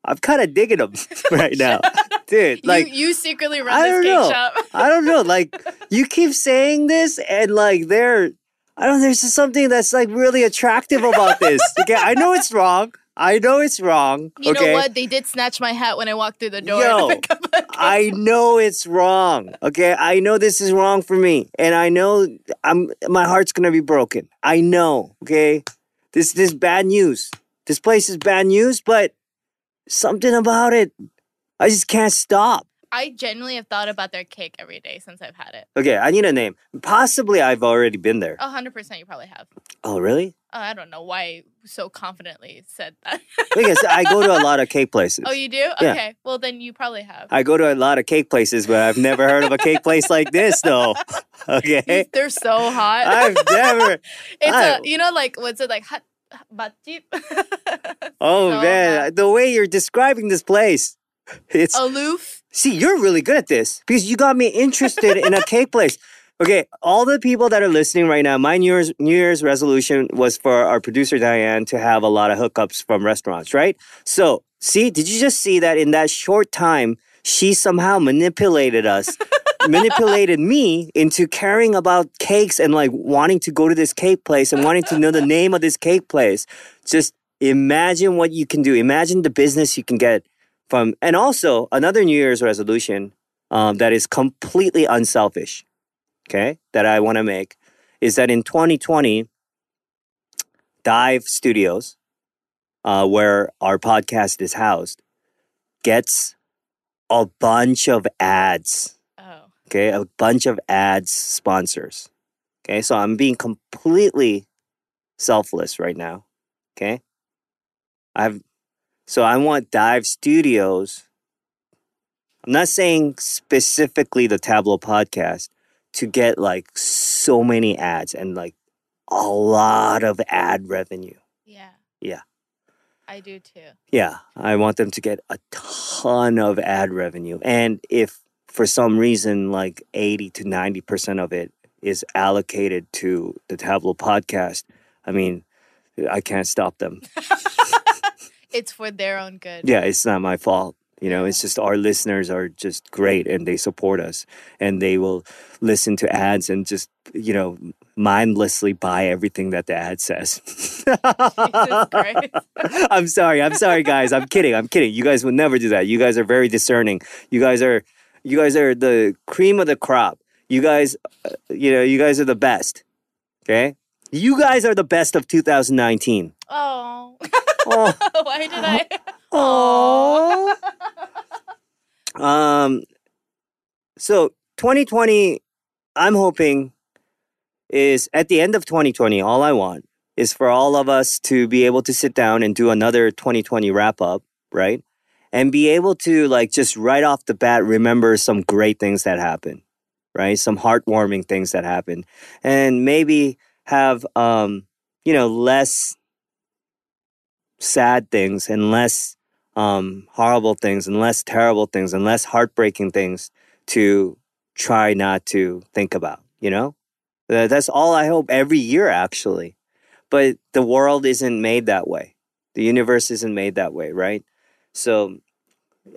I'm kind of digging them *laughs* right now, dude. Like. you, you secretly I run this don't cake know. shop. I don't know. Like you keep saying this, and like there, I don't. know, There's just something that's like really attractive about this. Okay, I know it's wrong. I know it's wrong. You okay, know what? They did snatch my hat when I walked through the door. Yo, to *laughs* pick up a cake. I know it's wrong. Okay, I know this is wrong for me, and I know I'm. My heart's gonna be broken. I know. Okay, this this bad news. This place is bad news, but something about it, I just can't stop. I genuinely have thought about their cake every day since I've had it. Okay, I need a name. Possibly I've already been there. A hundred percent, you probably have. Oh, really? Uh, I don't know why you so confidently said that. Because I go to a lot of cake *laughs* places. oh, you do? Yeah. Okay. Well, then you probably have. I go to a lot of cake places, but I've never heard of a cake place like this, though. *laughs* Okay, They're so hot. I've never. *laughs* it's I- a, you know, like what's it like? Hot, 맛집? Oh So man, hot. the way you're describing this place, *laughs* it's aloof. See, you're really good at this because you got me interested in a *laughs* cake place. Okay, all the people that are listening right now, my New Year's New Year's resolution was for our producer Diane to have a lot of hookups from restaurants, right? So, see, did you just see that in that short time, she somehow manipulated us, *laughs* manipulated me into caring about cakes and like wanting to go to this cake place and wanting to know the name of this cake place. Just imagine what you can do. Imagine the business you can get from and also another new year's resolution um, that is completely unselfish okay that i want to make is that in 2020 dive studios uh, where our podcast is housed gets a bunch of ads Oh. okay a bunch of ads sponsors okay so i'm being completely selfless right now okay i've so i want dive studios i'm not saying specifically the tablo podcast to get like so many ads and like a lot of ad revenue Yeah. Yeah. I do too. yeah, I want them to get a ton of ad revenue. And if for some reason like 80 to 90% of it is allocated to the Tablo podcast, I mean, I can't stop them. *laughs* It's for their own good. Yeah, it's not my fault. You know, it's just our listeners are just great and they support us and they will listen to ads and just, you know, mindlessly buy everything that the ad says. *laughs* I'm sorry. I'm sorry, guys. I'm kidding. I'm kidding. You guys would never do that. You guys are very discerning. You guys are, you guys are the cream of the crop. You guys, uh, you know, you guys are the best. Okay. You guys are the best of 2019. Oh. *laughs* Oh, *laughs* Why did I? *laughs* oh. Um. So 2020, I'm hoping is at the end of 2020. All I want is for all of us to be able to sit down and do another 2020 wrap up, right? And be able to like just right off the bat remember some great things that happened, right? Some heartwarming things that happened, and maybe have um, you know, less sad things and less um, horrible things and less terrible things and less heartbreaking things to try not to think about, you know? That's all I hope every year, actually. But the world isn't made that way. The universe isn't made that way, right? So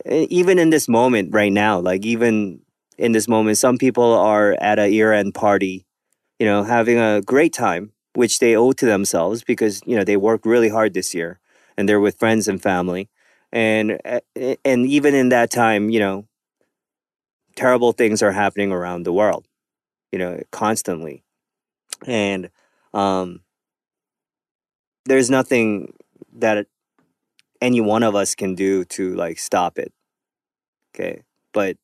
even in this moment right now, like even in this moment, some people are at a year end party, you know, having a great time, which they owe to themselves because, you know, they worked really hard this year and they're with friends and family. And uh, and even in that time, you know, terrible things are happening around the world, you know, constantly. And um there's nothing that any one of us can do to like stop it. Okay? But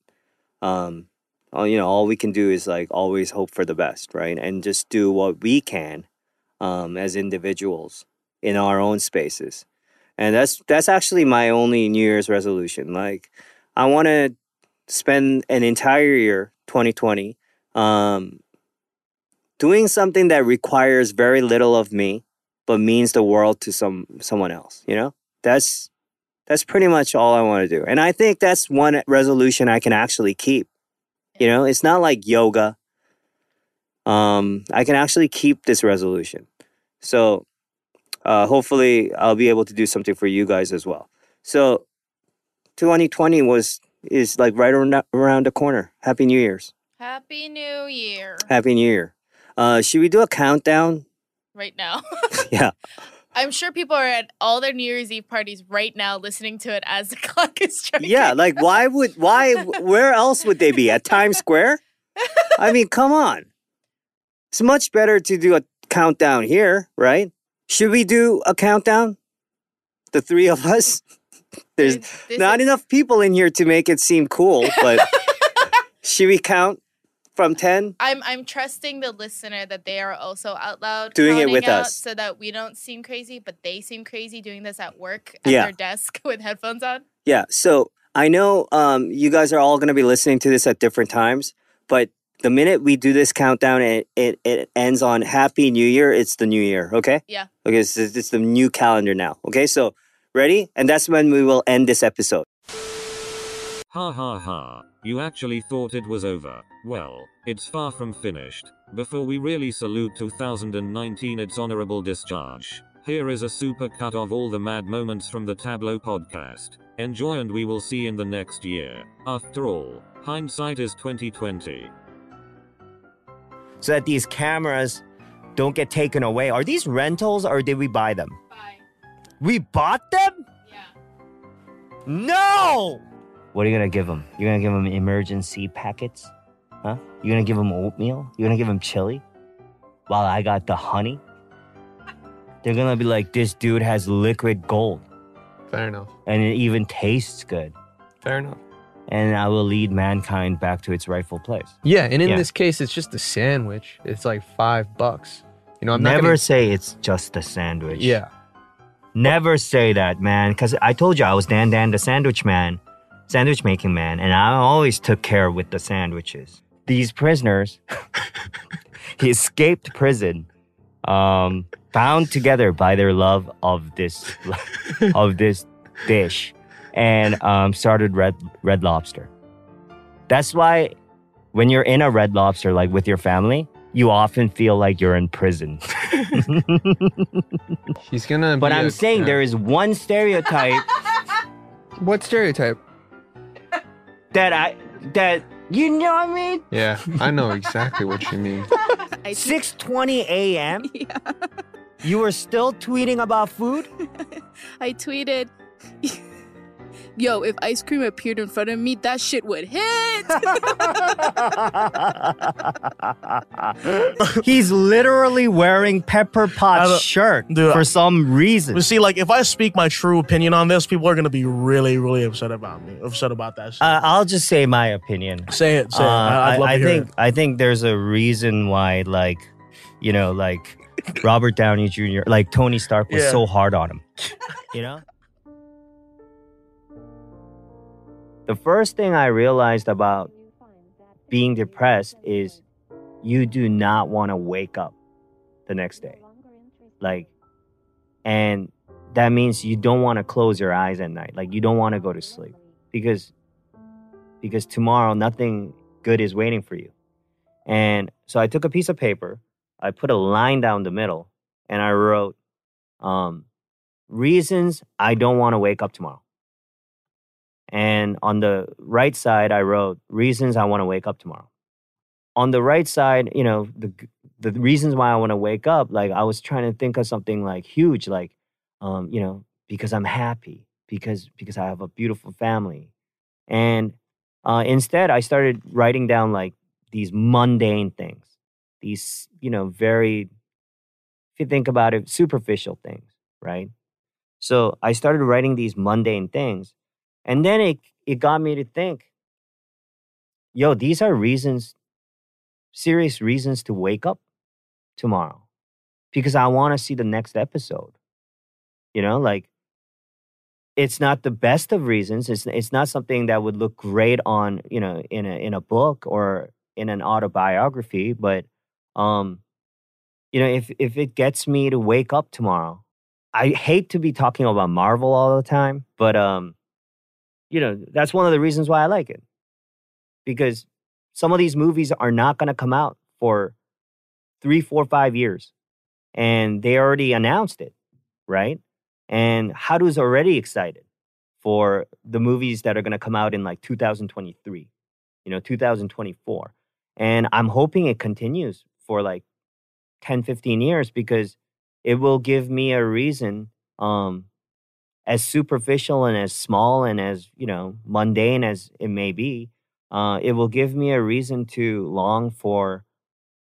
um all, you know, all we can do is like always hope for the best, right? And just do what we can um as individuals in our own spaces and that's that's actually my only new year's resolution. Like i want to spend an entire year 2020 um doing something that requires very little of me but means the world to some someone else you know? That's that's pretty much all i want to do. And i think that's one resolution i can actually keep you know? It's not like yoga. Um i can actually keep this resolution. So uh, hopefully I'll be able to do something for you guys as well. So 2020 was is like right around, around the corner. Happy New Year's. Happy New Year. Happy New Year. Uh, should we do a countdown? Right now. *laughs* *laughs* Yeah. I'm sure people are at all their New Year's Eve parties right now listening to it as the *laughs* clock is striking. Yeah, like why would why where else would they be at Times Square? I mean, come on. It's much better to do a countdown here, right? Should we do a countdown? The three of us? *laughs* There's This- not is- enough people in here to make it seem cool, *laughs* but should we count from 10? I'm I'm trusting the listener that they are also out loud Doing it with out us. so that we don't seem crazy, but they seem crazy doing this at work at Yeah. their desk *laughs* with headphones on. Yeah. So I know um, you guys are all going to be listening to this at different times, but the minute we do this countdown, it, it, it ends on Happy New Year. It's the new year. Okay. Yeah. Okay. So it's, it's the new calendar now. Okay. So ready? And that's when we will end this episode. Ha ha ha. You actually thought it was over. Well, it's far from finished. Before we really salute 2019 its honorable discharge, here is a super cut of all the mad moments from the Tablo podcast. Enjoy and we will see in the next year. After all, hindsight is 2020. So that these cameras don't get taken away. Are these rentals or did we buy them? Bye. We bought them? Yeah. No! What are you gonna give them? You're gonna give them emergency packets? Huh? You're gonna give them oatmeal? You're gonna give them chili? While I got the honey? They're gonna be like, this dude has liquid gold Fair enough. and it even tastes good. Fair enough. And I will lead mankind back to its rightful place. Yeah, and in Yeah. this case, it's just a sandwich. It's like five bucks. You know, I'm not Never gonna- say it's just a sandwich. Yeah, Never say that, man. Because I told you I was Dan Dan the sandwich man, sandwich making man, and I always took care with the sandwiches. These prisoners, *laughs* he escaped prison, um, bound together by their love of this, *laughs* of this dish, and um, started Red Red Lobster. That's why, when you're in a Red Lobster, like with your family, you often feel like you're in prison. *laughs* he's gonna. But be I'm a- saying yeah. there is one stereotype *laughs* What stereotype? that I that you know what I mean. Yeah, I know exactly what you mean. I *laughs* Six twenty a.m. Yeah. You were still tweeting about food. I tweeted, Yo, if ice cream appeared in front of me, that shit would hit. *laughs* He's literally wearing Pepper I Pot's shirt Dude, for some reason. But see, like if I speak my true opinion on this, people are gonna be really, really upset about me. Upset about that. Shit. Uh, I'll just say my opinion. say it. Say Uh, it. I, I'd love I, to hear think it. I think there's a reason why, like, you know, like Robert Downey Jr., like Tony Stark was Yeah. so hard on him. You know. The first thing I realized about being depressed is you do not want to wake up the next day. Like, and that means you don't want to close your eyes at night. Like, you don't want to go to sleep because because tomorrow nothing good is waiting for you. And so I took a piece of paper, I put a line down the middle, and I wrote um, reasons I don't want to wake up tomorrow. And on the right side, I wrote reasons I want to wake up tomorrow. On the right side, you know, the the reasons why I want to wake up, like I was trying to think of something like huge, like, um, you know, because I'm happy, because because I have a beautiful family, and uh, instead, I started writing down like these mundane things, these, you know, very, if you think about it, superficial things, right? So I started writing these mundane things. And then it, it got me to think, yo, these are reasons, serious reasons to wake up tomorrow because I want to see the next episode. You know, like it's not the best of reasons. It's it's not something that would look great on you know in a in a book or in an autobiography. But um, you know, if if it gets me to wake up tomorrow, I hate to be talking about Marvel all the time, but um, you know that's one of the reasons why I like it because some of these movies are not going to come out for three, four, five years, and they already announced it, right? And Haru's already excited for the movies that are going to come out in like 2023, you know, 2024. And I'm hoping it continues for like 10, 15 years because it will give me a reason, um, as superficial and as small and as, you know, mundane as it may be, uh, it will give me a reason to long for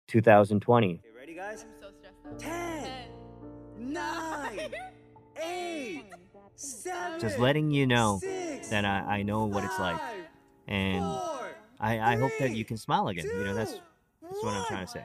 2020. ready, guys? I'm so stressed out. 10, 9, *laughs* 8, just letting you know that I, I know what it's like, and I, I hope that you can smile again. You know, that's that's what I'm trying to say.